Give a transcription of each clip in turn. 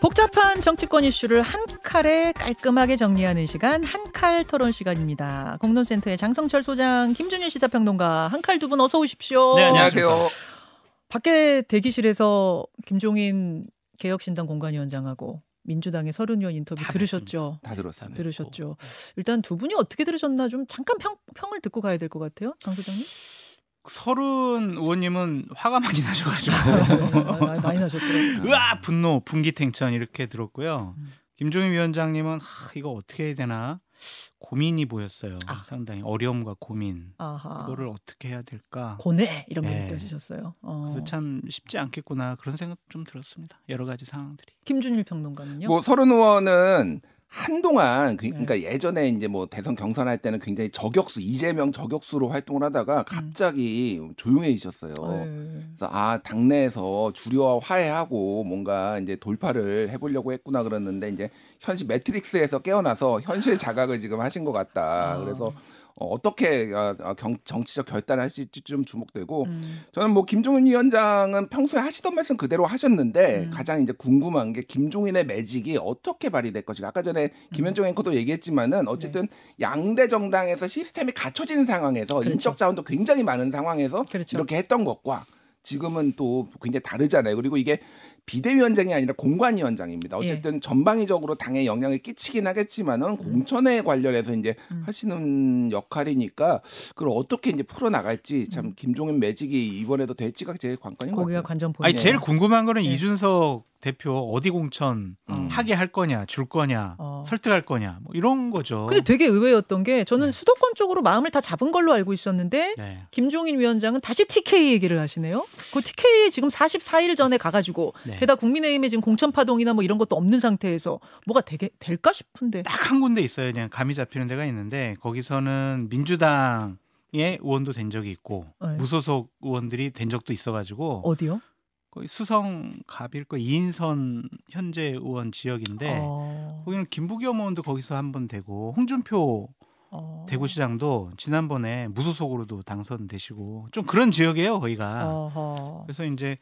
복잡한 정치권 이슈를 한 칼에 깔끔하게 정리하는 시간 한 칼 토론 시간입니다. 공론센터의 장성철 소장, 김준일 시사평론가 한 칼 두 분 어서 오십시오. 네, 안녕하세요. 밖에 대기실에서 김종인 개혁신당 공관위원장하고 민주당의 서른 의원 인터뷰 다 들으셨죠? 다 들었습니다. 들으셨죠. 일단 두 분이 어떻게 들으셨나 좀 잠깐 평, 평을 듣고 가야 될 것 같아요. 장 소장님. 서른 의원님은 화가 많이 나셔가지고 네, 많이, 많이 나셨더라고요. 으아 분노 분기탱천 이렇게 들었고요. 음. 김종인 위원장님은 하, 이거 어떻게 해야 되나 고민이 보였어요. 아. 상당히 어려움과 고민. 아하. 그거를 어떻게 해야 될까? 고뇌 이런 게 네. 느껴지셨어요. 어. 그래서 참 쉽지 않겠구나 그런 생각 좀 들었습니다. 여러 가지 상황들이. 김준일 평론가는요. 뭐 서른 의원은 한동안 그, 네. 그러니까 예전에 이제 뭐 대선 경선할 때는 굉장히 저격수 이재명 저격수로 활동을 하다가 갑자기 조용해지셨어요. 네. 그래서 아 당내에서 주류와 화해하고 뭔가 이제 돌파를 해보려고 했구나 그랬는데 이제 현실 매트릭스에서 깨어나서 현실 자각을 지금 하신 것 같다. 아. 그래서 어, 어떻게 어, 어, 경, 정치적 결단을 하실지 좀 주목되고 음. 저는 뭐 김종인 위원장은 평소에 하시던 말씀 그대로 하셨는데 음. 가장 이제 궁금한 게 김종인의 매직이 어떻게 발휘될 것인가. 아까 전에 음. 김현종 앵커도 얘기했지만은 어쨌든 양대 정당에서 시스템이 갖춰진 상황에서 네. 그렇죠. 인적 자원도 굉장히 많은 상황에서 그렇죠. 이렇게 했던 것과 지금은 또 굉장히 다르잖아요. 그리고 이게 비대위원장이 아니라 공관위원장입니다. 예. 어쨌든 전방위적으로 당에 영향을 끼치긴 하겠지만은 공천에 관련해서 이제 음. 하시는 역할이니까 그걸 어떻게 이제 풀어 나갈지 참 김종인 매직이 이번에도 될지가 제일 관건인 것 거기가 같아요. 관전 포인트. 아니 제일 궁금한 거는 네. 이준석 대표 어디 공천 음. 하게 할 거냐, 줄 거냐, 어. 설득할 거냐, 뭐 이런 거죠. 근데 되게 의외였던 게 저는 네. 수도권 쪽으로 마음을 다 잡은 걸로 알고 있었는데 네. 김종인 위원장은 다시 TK 얘기를 하시네요. 그 TK 지금 44일 전에 가가지고 네. 게다가 국민의힘에 지금 공천 파동이나 뭐 이런 것도 없는 상태에서 뭐가 되게 될까 싶은데. 딱 한 군데 있어요. 그냥 감이 잡히는 데가 있는데 거기서는 민주당 의 의원도 된 적이 있고 네. 무소속 의원들이 된 적도 있어가지고 어디요? 거기 수성 갑일 거 이인선 현재 의원 지역인데 어, 거기는 김부겸 의원도 거기서 한 번 되고 홍준표 어. 대구시장도 지난번에 무소속으로도 당선되시고 좀 그런 지역이에요 거기가. 어허. 그래서 이제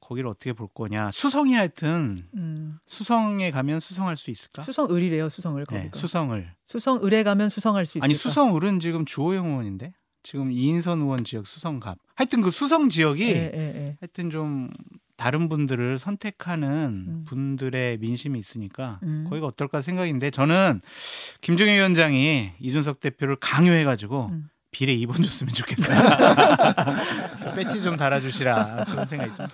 거기를 어떻게 볼 거냐 수성이 하여튼 음. 수성에 가면 수성할 수 있을까? 수성을이래요. 수성을 네, 거기가. 수성을 수성을에 가면 수성할 수 있을까? 아니 수성을은 지금 주호영 의원인데 지금 이인선 의원 지역 수성갑 하여튼 그 수성 지역이 예, 예, 예. 하여튼 좀 다른 분들을 선택하는 음. 분들의 민심이 있으니까 음. 거기가 어떨까 생각인데 저는 김종인 위원장이 이준석 대표를 강요해가지고 음. 비례 2번 줬으면 좋겠다. 배지 좀 달아주시라 그런 생각이 좀.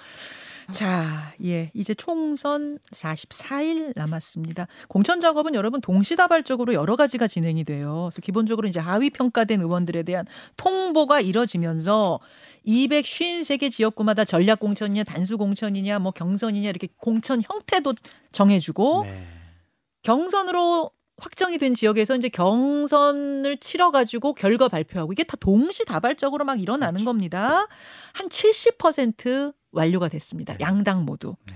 자, 예. 이제 총선 44일 남았습니다. 공천 작업은 여러분 동시다발적으로 여러 가지가 진행이 돼요. 그래서 기본적으로 이제 하위 평가된 의원들에 대한 통보가 이뤄지면서 253개 지역구마다 전략 공천이냐 단수 공천이냐 뭐 경선이냐 이렇게 공천 형태도 정해 주고 네. 경선으로 확정이 된 지역에서 이제 경선을 치러 가지고 결과 발표하고 이게 다 동시다발적으로 막 일어나는 그렇죠. 겁니다. 한 70% 완료가 됐습니다. 양당 모두. 네.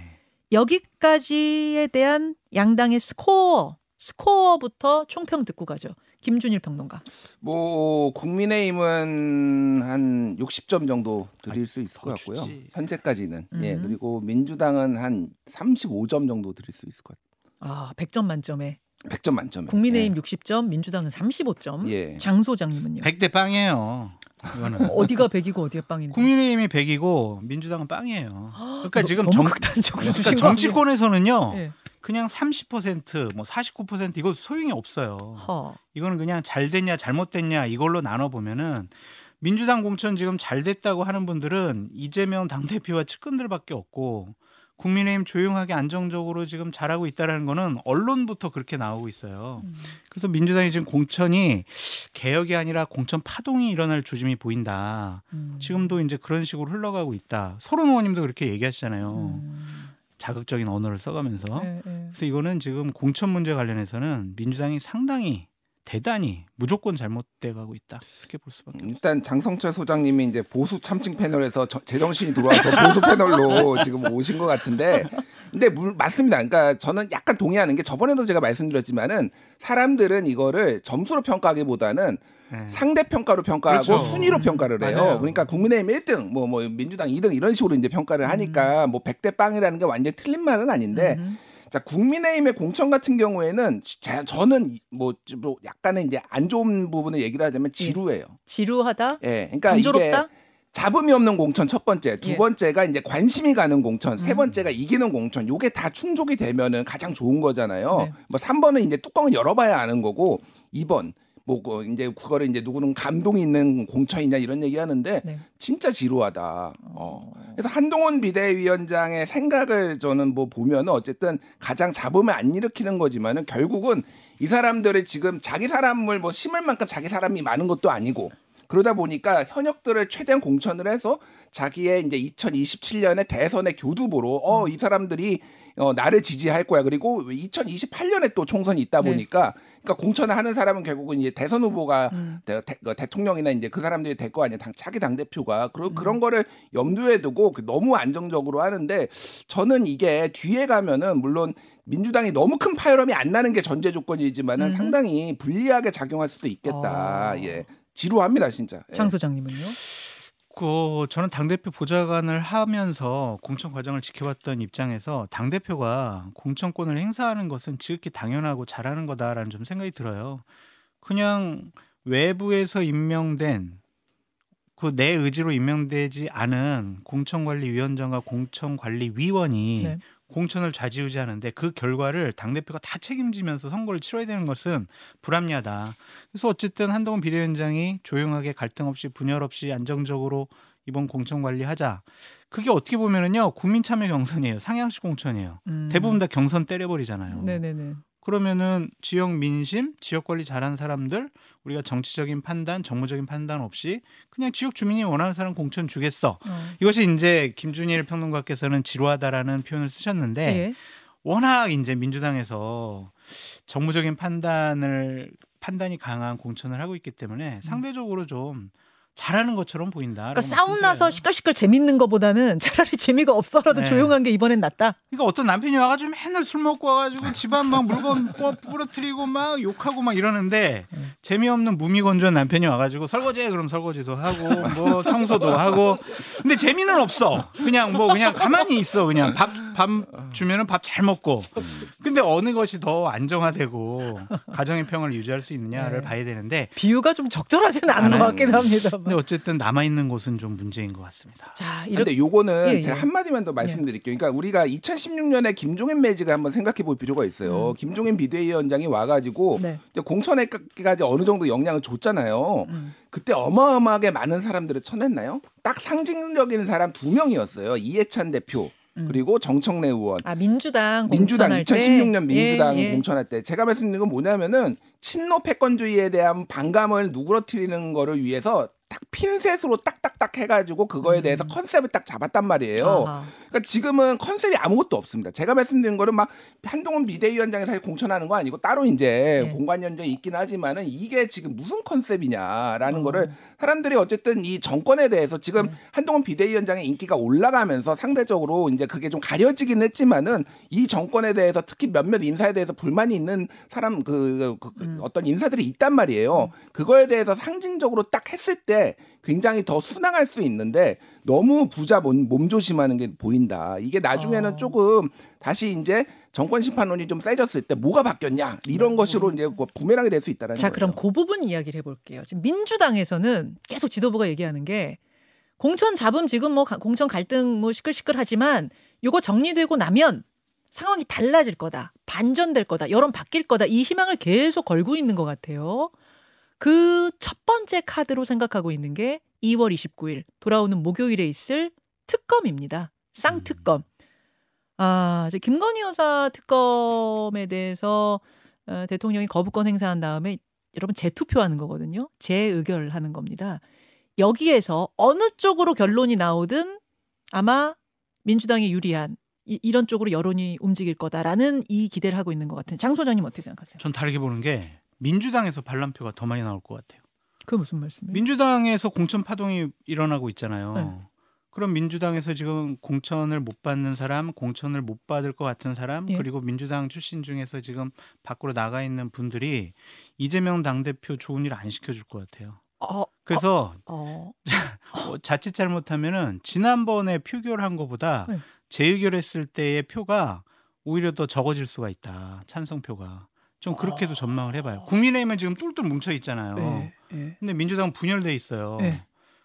여기까지에 대한 양당의 스코어, 스코어부터 총평 듣고 가죠. 김준일 평론가. 뭐 국민의힘은 한 60점 정도 드릴 수 있을 것더 같고요. 주지. 현재까지는. 예. 음. 그리고 민주당은 한 35점 정도 드릴 수 있을 것 같아요. 아, 100점 만점에 100점 만점에. 국민의힘 60점, 민주당은 35점. 예. 장 소장님은요? 100대 빵이에요. 이거는. 어디가 100이고 어디가 빵인데? 국민의힘이 100이고 민주당은 빵이에요. 그러니까 너- 지금 너무 정, 극단적으로 그러니까? 정치권에서는요. 예. 그냥 30%뭐 49% 이거 소용이 없어요. 허. 이거는 그냥 잘 됐냐 잘못됐냐 이걸로 나눠 보면은 민주당 공천 지금 잘 됐다고 하는 분들은 이재명 당대표와 측근들밖에 없고 국민의힘 조용하게 안정적으로 지금 잘하고 있다라는 거는 언론부터 그렇게 나오고 있어요. 음. 그래서 민주당이 지금 공천이 개혁이 아니라 공천 파동이 일어날 조짐이 보인다. 음. 지금도 이제 그런 식으로 흘러가고 있다. 서른 의원님도 그렇게 얘기하시잖아요. 음. 자극적인 언어를 써가면서. 예, 예. 그래서 이거는 지금 공천 문제 관련해서는 민주당이 상당히 대단히 무조건 잘못돼 가고 있다. 이렇게 볼 수밖에 없어요. 일단 장성철 소장님이 이제 보수 참칭 패널에서 저- 제정신이 들어와서 보수 패널로 지금 오신 것 같은데, 근데 물, 맞습니다. 그러니까 저는 약간 동의하는 게 저번에도 제가 말씀드렸지만은 사람들은 이거를 점수로 평가하기보다는 네. 상대 평가로 평가하고 그렇죠. 순위로 평가를 해요. 맞아요. 그러니까 국민의힘 1등, 뭐, 뭐, 민주당 2등 이런 식으로 이제 평가를 하니까 뭐 100대 빵이라는 게 완전 히 틀린 말은 아닌데 음. 자 국민의힘의 공천 같은 경우에는 제, 저는 뭐, 뭐 약간의 이제 안 좋은 부분을 얘기를 하자면 지루해요. 지루하다. 예, 그러니까 단조롭다. 이게 잡음이 없는 공천 첫 번째, 두 예. 번째가 이제 관심이 가는 공천, 세 음. 번째가 이기는 공천. 요게 다 충족이 되면은 가장 좋은 거잖아요. 네. 뭐 3번은 이제 뚜껑을 열어봐야 아는 거고 2번 뭐그 이제 그거를 이제 누구는 감동이 있는 공천이냐 이런 얘기 하는데 네. 진짜 지루하다. 어. 그래서 한동훈 비대위원장의 생각을 저는 뭐 보면은 어쨌든 가장 잡음을 안 일으키는 거지만은 결국은 이 사람들이 지금 자기 사람을 뭐 심을 만큼 자기 사람이 많은 것도 아니고 그러다 보니까 현역들을 최대한 공천을 해서 자기의 이제 2027년의 대선의 교두보로 어 이 사람들이 어 나를 지지할 거야. 그리고 2028년에 또 총선이 있다 네. 보니까 그러니까 공천을 하는 사람은 결국은 이제 대선 후보가 음. 대, 통령이나 이제 그 사람들이 될 거 아니야. 당, 차기 당 대표가 음. 그런 그런 거를 염두에 두고 그 너무 안정적으로 하는데 저는 이게 뒤에 가면은 물론 민주당이 너무 큰 파열음이 안 나는 게 전제 조건이지만은 음흠. 상당히 불리하게 작용할 수도 있겠다. 어. 예. 지루합니다, 진짜. 예. 장 소장님은요? 그 저는 당 대표 보좌관을 하면서 공천 과정을 지켜봤던 입장에서 당 대표가 공천권을 행사하는 것은 지극히 당연하고 잘하는 거다라는 좀 생각이 들어요. 그냥 외부에서 임명된 그 내 의지로 임명되지 않은 공천관리위원장과 공천관리위원이 네. 공천을 좌지우지하는데 그 결과를 당 대표가 다 책임지면서 선거를 치러야 되는 것은 불합리하다. 그래서 어쨌든 한동훈 비대위원장이 조용하게 갈등 없이 분열 없이 안정적으로 이번 공천 관리하자. 그게 어떻게 보면은요 국민 참여 경선이에요. 상향식 공천이에요. 음. 대부분 다 경선 때려버리잖아요. 네네네. 그러면은 지역 민심, 지역 관리 잘하는 사람들, 우리가 정치적인 판단, 정무적인 판단 없이 그냥 지역 주민이 원하는 사람 공천 주겠어. 어. 이것이 이제 김준일 평론가께서는 지루하다라는 표현을 쓰셨는데 예. 워낙 이제 민주당에서 정무적인 판단을 판단이 강한 공천을 하고 있기 때문에 상대적으로 좀 잘하는 것처럼 보인다. 음. 그러니까 싸움 나서 시끌시끌 재밌는 것보다는 차라리 재미가 없어라도 네. 조용한 게 이번엔 낫다. 그러니까 어떤 남편이 와가지고 맨날 술 먹고 와가지고 집안 막 물건 뭐 부러뜨리고 막 욕하고 막 이러는데 음. 재미없는 무미건조한 남편이 와가지고 설거지해 그럼 설거지도 하고 뭐 청소도 하고 근데 재미는 없어 그냥 뭐 그냥 가만히 있어 그냥 밥 밥 주면은 밥 잘 먹고 근데 어느 것이 더 안정화되고 가정의 평을 유지할 수 있느냐를 네. 봐야 되는데 비유가 좀 적절하지는 않은 아, 것 같긴 합니다. 근데 어쨌든 남아 있는 곳은 좀 문제인 것 같습니다. 자, 근데 이렇게 요거는 예, 예. 제가 한 마디만 더 말씀드릴게요. 그러니까 우리가 2016년에 김종인 매직을 한번 생각해 볼 필요가 있어요. 음. 김종인 비대위원장이 와가지고 네. 공천에까지 어느 정도 영향을 줬잖아요. 음. 그때 어마어마하게 많은 사람들을 쳐냈나요? 딱 상징적인 사람 두 명이었어요. 이해찬 대표 음. 그리고 정청래 의원. 아 민주당 민주당 공천할 때? 2016년 민주당 예, 예. 공천할 때 제가 말씀드린 건 뭐냐면은 친노 패권주의에 대한 반감을 누그러뜨리는 거를 위해서 딱 핀셋으로 딱딱딱 해가지고 그거에 대해서 컨셉을 딱 잡았단 말이에요. 음. 아하. 그러니까 지금은 컨셉이 아무것도 없습니다. 제가 말씀드린 거는 막 한동훈 비대위원장이 사실 공천하는 거 아니고 따로 이제 네. 공관위원장이 있긴 하지만은 이게 지금 무슨 컨셉이냐라는 어. 거를 사람들이 어쨌든 이 정권에 대해서 지금 네. 한동훈 비대위원장의 인기가 올라가면서 상대적으로 이제 그게 좀 가려지긴 했지만은 이 정권에 대해서 특히 몇몇 인사에 대해서 불만이 있는 사람 그, 그- 그 음. 어떤 인사들이 있단 말이에요. 그거에 대해서 상징적으로 딱 했을 때 굉장히 더 순항할 수 있는데 너무 부자 몸, 몸조심하는 게 보인다. 이게 나중에는 어. 조금 다시 이제 정권 심판론이 좀 세졌을 때 뭐가 바뀌었냐 이런 것으로 이제 그 부메랑이 될 수 있다라는 자, 거예요. 그럼 그 부분 이야기를 해볼게요. 지금 민주당에서는 계속 지도부가 얘기하는 게 공천 잡음 지금 뭐 가- 공천 갈등 뭐 시끌시끌하지만 요거 정리되고 나면 상황이 달라질 거다. 반전될 거다. 여론 바뀔 거다. 이 희망을 계속 걸고 있는 것 같아요. 그 첫 번째 카드로 생각하고 있는 게 2월 29일 돌아오는 목요일에 있을 특검입니다. 쌍특검. 아, 이제 김건희 여사 특검에 대해서 어, 대통령이 거부권 행사한 다음에 여러분 재투표하는 거거든요. 재의결하는 겁니다. 여기에서 어느 쪽으로 결론이 나오든 아마 민주당이 유리한 이, 이런 쪽으로 여론이 움직일 거다라는 이 기대를 하고 있는 것 같아요. 장 소장님 어떻게 생각하세요? 전 다르게 보는 게 민주당에서 반란표가 더 많이 나올 것 같아요. 그 무슨 말씀이에요? 민주당에서 공천 파동이 일어나고 있잖아요. 네. 그럼 민주당에서 지금 공천을 못 받는 사람, 공천을 못 받을 것 같은 사람, 예. 그리고 민주당 출신 중에서 지금 밖으로 나가 있는 분들이 이재명 당대표 좋은 일 안 시켜줄 것 같아요. 어, 그래서 어, 어, 자칫 잘못하면은 지난번에 표결한 것보다 네. 재의결했을 때의 표가 오히려 더 적어질 수가 있다. 찬성표가. 좀 그렇게도 아. 전망을 해봐요. 국민의힘은 지금 똘똘 뭉쳐 있잖아요. 네, 네. 근데 민주당은 분열돼 있어요. 네.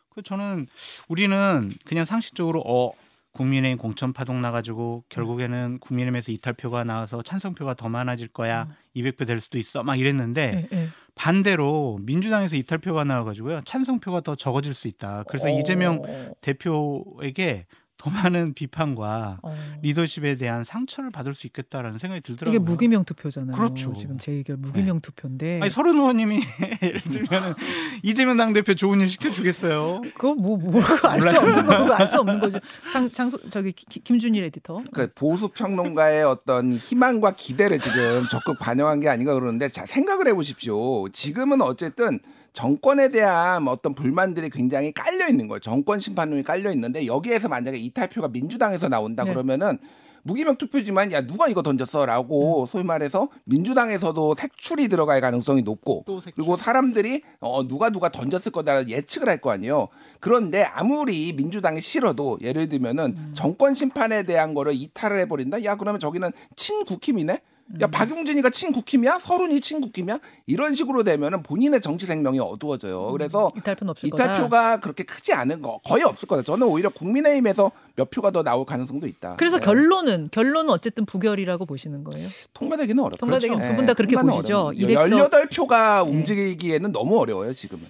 그 저는 우리는 그냥 상식적으로 어 국민의힘 공천 파동 나가지고 결국에는 국민의힘에서 이탈표가 나와서 찬성표가 더 많아질 거야. 음. 200표 될 수도 있어. 막 이랬는데 네, 네. 반대로 민주당에서 이탈표가 나와가지고요 찬성표가 더 적어질 수 있다. 그래서 이재명 어, 대표에게 더 많은 비판과 어. 리더십에 대한 상처를 받을 수 있겠다라는 생각이 들더라고요. 이게 무기명 투표잖아요. 그렇죠. 지금 제 의견 무기명 투표인데. 아니 서른 의원님이 예를 들면 이재명 당대표 좋은 일 시켜주겠어요. 그거 뭐 뭐라고 알수 몰라요. 없는 거고 알수 없는 거죠. 장, 장 저기 기- 김준일 에디터. 그 보수 평론가의 어떤 희망과 기대를 지금 적극 반영한 게 아닌가 그러는데 자 생각을 해보십시오. 지금은 어쨌든 정권에 대한 어떤 불만들이 굉장히 깔려 있는 거예요. 정권 심판론이 깔려 있는데 여기에서 만약에 이탈표가 민주당에서 나온다 네. 그러면은 무기명 투표지만 야 누가 이거 음. 던졌어라고 소위 말해서 민주당에서도 색출이 들어갈 가능성이 높고. 그리고 사람들이 어 누가 누가 던졌을 거다라는 예측을 할 거 아니에요. 그런데 아무리 민주당이 싫어도 예를 들면은 음. 정권 심판에 대한 거를 이탈을 해버린다. 야 그러면 저기는 친국힘이네. 음. 야 박용진이가 친국힘이야? 서른이 친국힘이야? 이런 식으로 되면은 본인의 정치 생명이 어두워져요. 그래서 이탈표는 없을 거다. 이탈표가 그렇게 크지 않은 거 거의 없을 거다. 저는 오히려 국민의힘에서 몇 표가 더 나올 가능성도 있다. 그래서 네. 결론은 결론은 어쨌든 부결이라고 보시는 거예요. 통과되기는 어렵죠. 통과되기는 그렇죠. 두분다 그렇게 통과는 보시죠. 어려워요. 200석. 18표가 네. 움직이기에는 너무 어려워요, 지금은.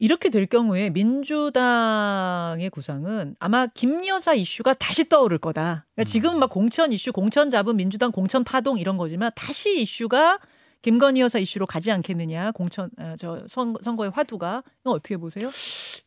예. 이렇게 될 경우에 민주당의 구상은 아마 김 여사 이슈가 다시 떠오를 거다. 그러니까 지금 막 공천 이슈, 공천 잡은 민주당 공천 파동 이런 거지만 다시 이슈가 김건희 여사 이슈로 가지 않겠느냐. 공천 아, 저 선, 선거의 화두가 어떻게 보세요?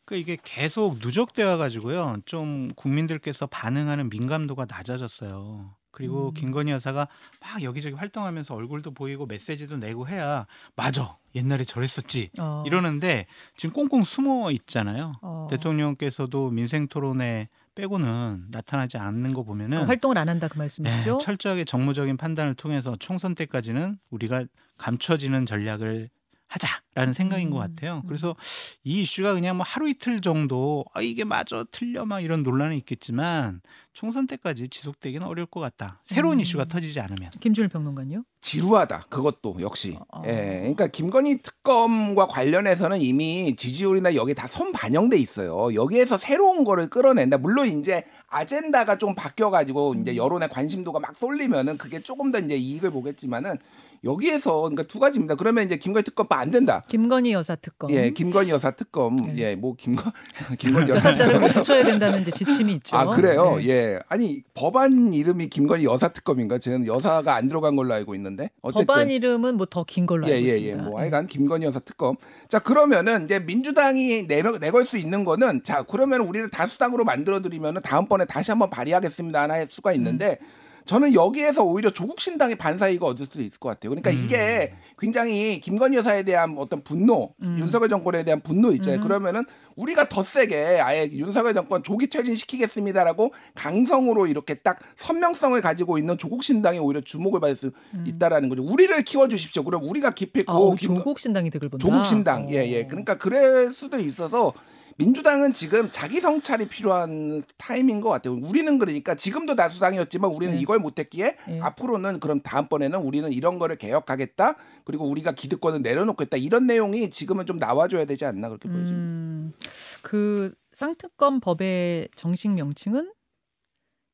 그 이게 계속 누적되어 가지고요. 좀 국민들께서 반응하는 민감도가 낮아졌어요. 그리고 음. 김건희 여사가 막 여기저기 활동하면서 얼굴도 보이고 메시지도 내고 해야 맞아 옛날에 저랬었지 어, 이러는데 지금 꽁꽁 숨어 있잖아요. 어, 대통령께서도 민생 토론회 빼고는 나타나지 않는 거 보면은 활동을 안 한다 그 네, 말씀이시죠? 철저하게 정무적인 판단을 통해서 총선 때까지는 우리가 감춰지는 전략을 하자라는 생각인 것 음, 같아요. 음. 그래서 이 이슈가 그냥 뭐 하루 이틀 정도 아 이게 맞아 틀려 막 이런 논란이 있겠지만 총선 때까지 지속되기는 어려울 것 같다. 새로운 음. 이슈가 터지지 않으면. 김준일 평론가요? 지루하다. 그것도 역시. 어. 예. 그러니까 김건희 특검과 관련해서는 이미 지지율이나 여기 다 선 반영돼 있어요. 여기에서 새로운 거를 끌어낸다. 물론 이제 아젠다가 좀 바뀌어 가지고 음. 이제 여론의 관심도가 막 쏠리면은 그게 조금 더 이제 이익을 보겠지만은 여기에서 그러니까 두 가지입니다. 그러면 이제 김건희 특검 안 된다. 김건희 여사 특검. 예, 김건희 여사 특검. 네. 예, 뭐 김건 김건희 여사 특검. 붙여야 된다는 이제 지침이 있죠. 아 그래요? 네. 예. 아니 법안 이름이 김건희 여사 특검인가? 저는 여사가 안 들어간 걸로 알고 있는데. 어쨌든. 법안 이름은 뭐 더 긴 걸로 알고 예, 예, 예. 있습니다. 뭐 예. 하여간 김건희 여사 특검. 자, 그러면은 이제 민주당이 내, 내걸 수 있는 거는 자, 그러면 우리를 다수당으로 만들어 드리면은 다음번에 다시 한번 발의하겠습니다. 하나 할 수가 있는데 음. 저는 여기에서 오히려 조국 신당의 반사이가 얻을 수도 있을 것 같아요. 그러니까 음. 이게 굉장히 김건희 여사에 대한 어떤 분노, 음. 윤석열 정권에 대한 분노 있잖아요. 음. 그러면은 우리가 더 세게 아예 윤석열 정권 조기 퇴진시키겠습니다라고 강성으로 이렇게 딱 선명성을 가지고 있는 조국 신당이 오히려 주목을 받을 수 음. 있다라는 거죠. 우리를 키워 주십시오. 그럼 우리가 기필코 아, 어, 김- 조국 신당이 득을 본다. 조국 신당. 어. 예, 예. 그러니까 그럴 수도 있어서 민주당은 지금 자기 성찰이 필요한 타임인 것 같아요. 우리는 그러니까 지금도 다수당이었지만 우리는 네. 이걸 못했기에 예. 앞으로는 그럼 다음번에는 우리는 이런 거를 개혁하겠다. 그리고 우리가 기득권을 내려놓겠다. 이런 내용이 지금은 좀 나와줘야 되지 않나 그렇게 보여집니다. 음, 그 쌍특검 법의 정식 명칭은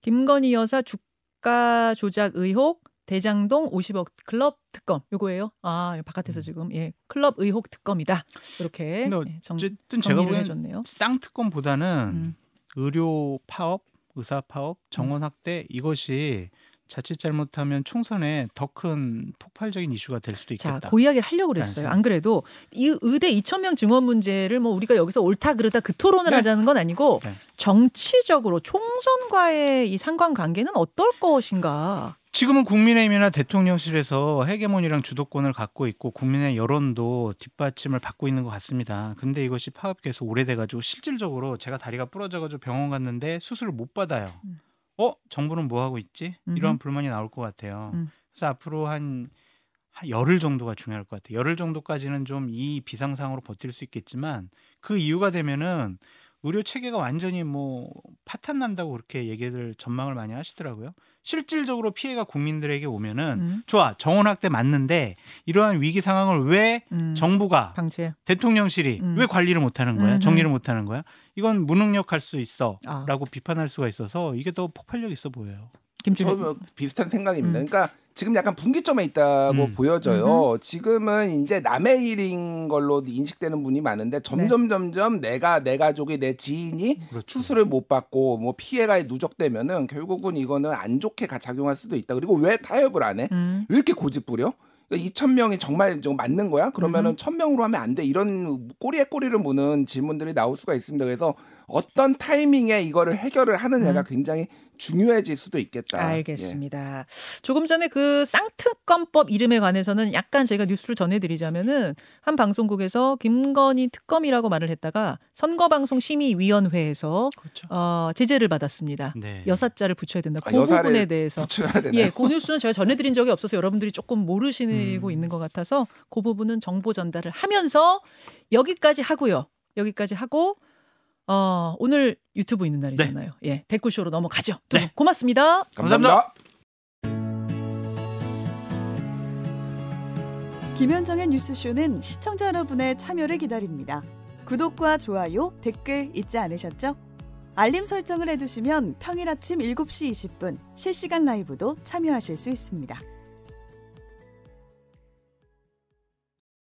김건희 여사 주가 조작 의혹 대장동 50억 클럽 특검 요거예요. 아 바깥에서 지금 예 클럽 의혹 특검이다 이렇게 예, 정, 어쨌든 제가 보기엔. 쌍특검보다는 음. 의료 파업, 의사 파업, 정원 확대 이것이 자칫 잘못하면 총선에 더 큰 폭발적인 이슈가 될 수도 자, 있겠다. 그 이야기를 하려고 그랬어요. 생각. 안 그래도 이 의대 2천 명 증원 문제를 뭐 우리가 여기서 옳다 그르다 그 토론을 네. 하자는 건 아니고 네. 정치적으로 총선과의 이 상관관계는 어떨 것인가? 지금은 국민의힘이나 대통령실에서 헤게모니랑 주도권을 갖고 있고 국민의 여론도 뒷받침을 받고 있는 것 같습니다. 근데 이것이 파업이 계속 오래돼가지고 실질적으로 제가 다리가 부러져가지고 병원 갔는데 수술을 못 받아요. 음. 어 정부는 뭐 하고 있지? 이러한 음흠. 불만이 나올 것 같아요. 음. 그래서 앞으로 한, 한 열흘 정도가 중요할 것 같아요. 열흘 정도까지는 좀 이 비상상으로 버틸 수 있겠지만 그 이유가 되면은 의료 체계가 완전히 뭐 파탄 난다고 그렇게 얘기를 전망을 많이 하시더라고요. 실질적으로 피해가 국민들에게 오면은 음. 좋아 정원 확대 맞는데 이러한 위기 상황을 왜 음. 정부가 방치해. 대통령실이 음. 왜 관리를 못하는 거야? 음, 정리를 음. 못하는 거야? 이건 무능력할 수 아. 있어라고 비판할 수가 있어서 이게 더 폭발력 있어 보여요. 김준일. 저도 비슷한 생각입니다. 음. 그러니까 지금 약간 분기점에 있다고 음. 보여져요. 지금은 이제 남의 일인 걸로 인식되는 분이 많은데 점점 점점 내가 내 가족이 내 지인이 그렇죠. 수술을 못 받고 뭐 피해가 누적되면은 결국은 이거는 안 좋게 가- 작용할 수도 있다. 그리고 왜 타협을 안 해? 음. 왜 이렇게 고집 부려? 2천 명이 정말 좀 맞는 거야? 그러면은 천 명으로 하면 안 돼. 이런 꼬리에 꼬리를 무는 질문들이 나올 수가 있습니다. 그래서 어떤 타이밍에 이거를 해결을 하느냐가 음. 굉장히 중요해질 수도 있겠다. 예. 알겠습니다. 조금 전에 그 쌍특검법 이름에 관해서는 약간 저희가 뉴스를 전해드리자면은 한 방송국에서 김건희 특검이라고 말을 했다가 선거방송심의위원회에서 그렇죠. 어, 제재를 받았습니다. 네. 여사자를 붙여야 된다. 아, 그 여사를 부분에 대해서. 붙여야 되나요? 예, 그 뉴스는 제가 전해드린 적이 없어서 여러분들이 조금 모르시고 음. 있는 것 같아서 그 부분은 정보 전달을 하면서 여기까지 하고요. 여기까지 하고 어, 오늘 유튜브 있는 날이잖아요. 예, 댓글쇼로 넘어가죠. 두 분 네. 고맙습니다. 감사합니다. 김현정의 뉴스쇼는 시청자 여러분의 참여를 기다립니다. 구독과 좋아요, 댓글 잊지 않으셨죠? 알림 설정을 해두시면 평일 아침 7시 20분 실시간 라이브도 참여하실 수 있습니다.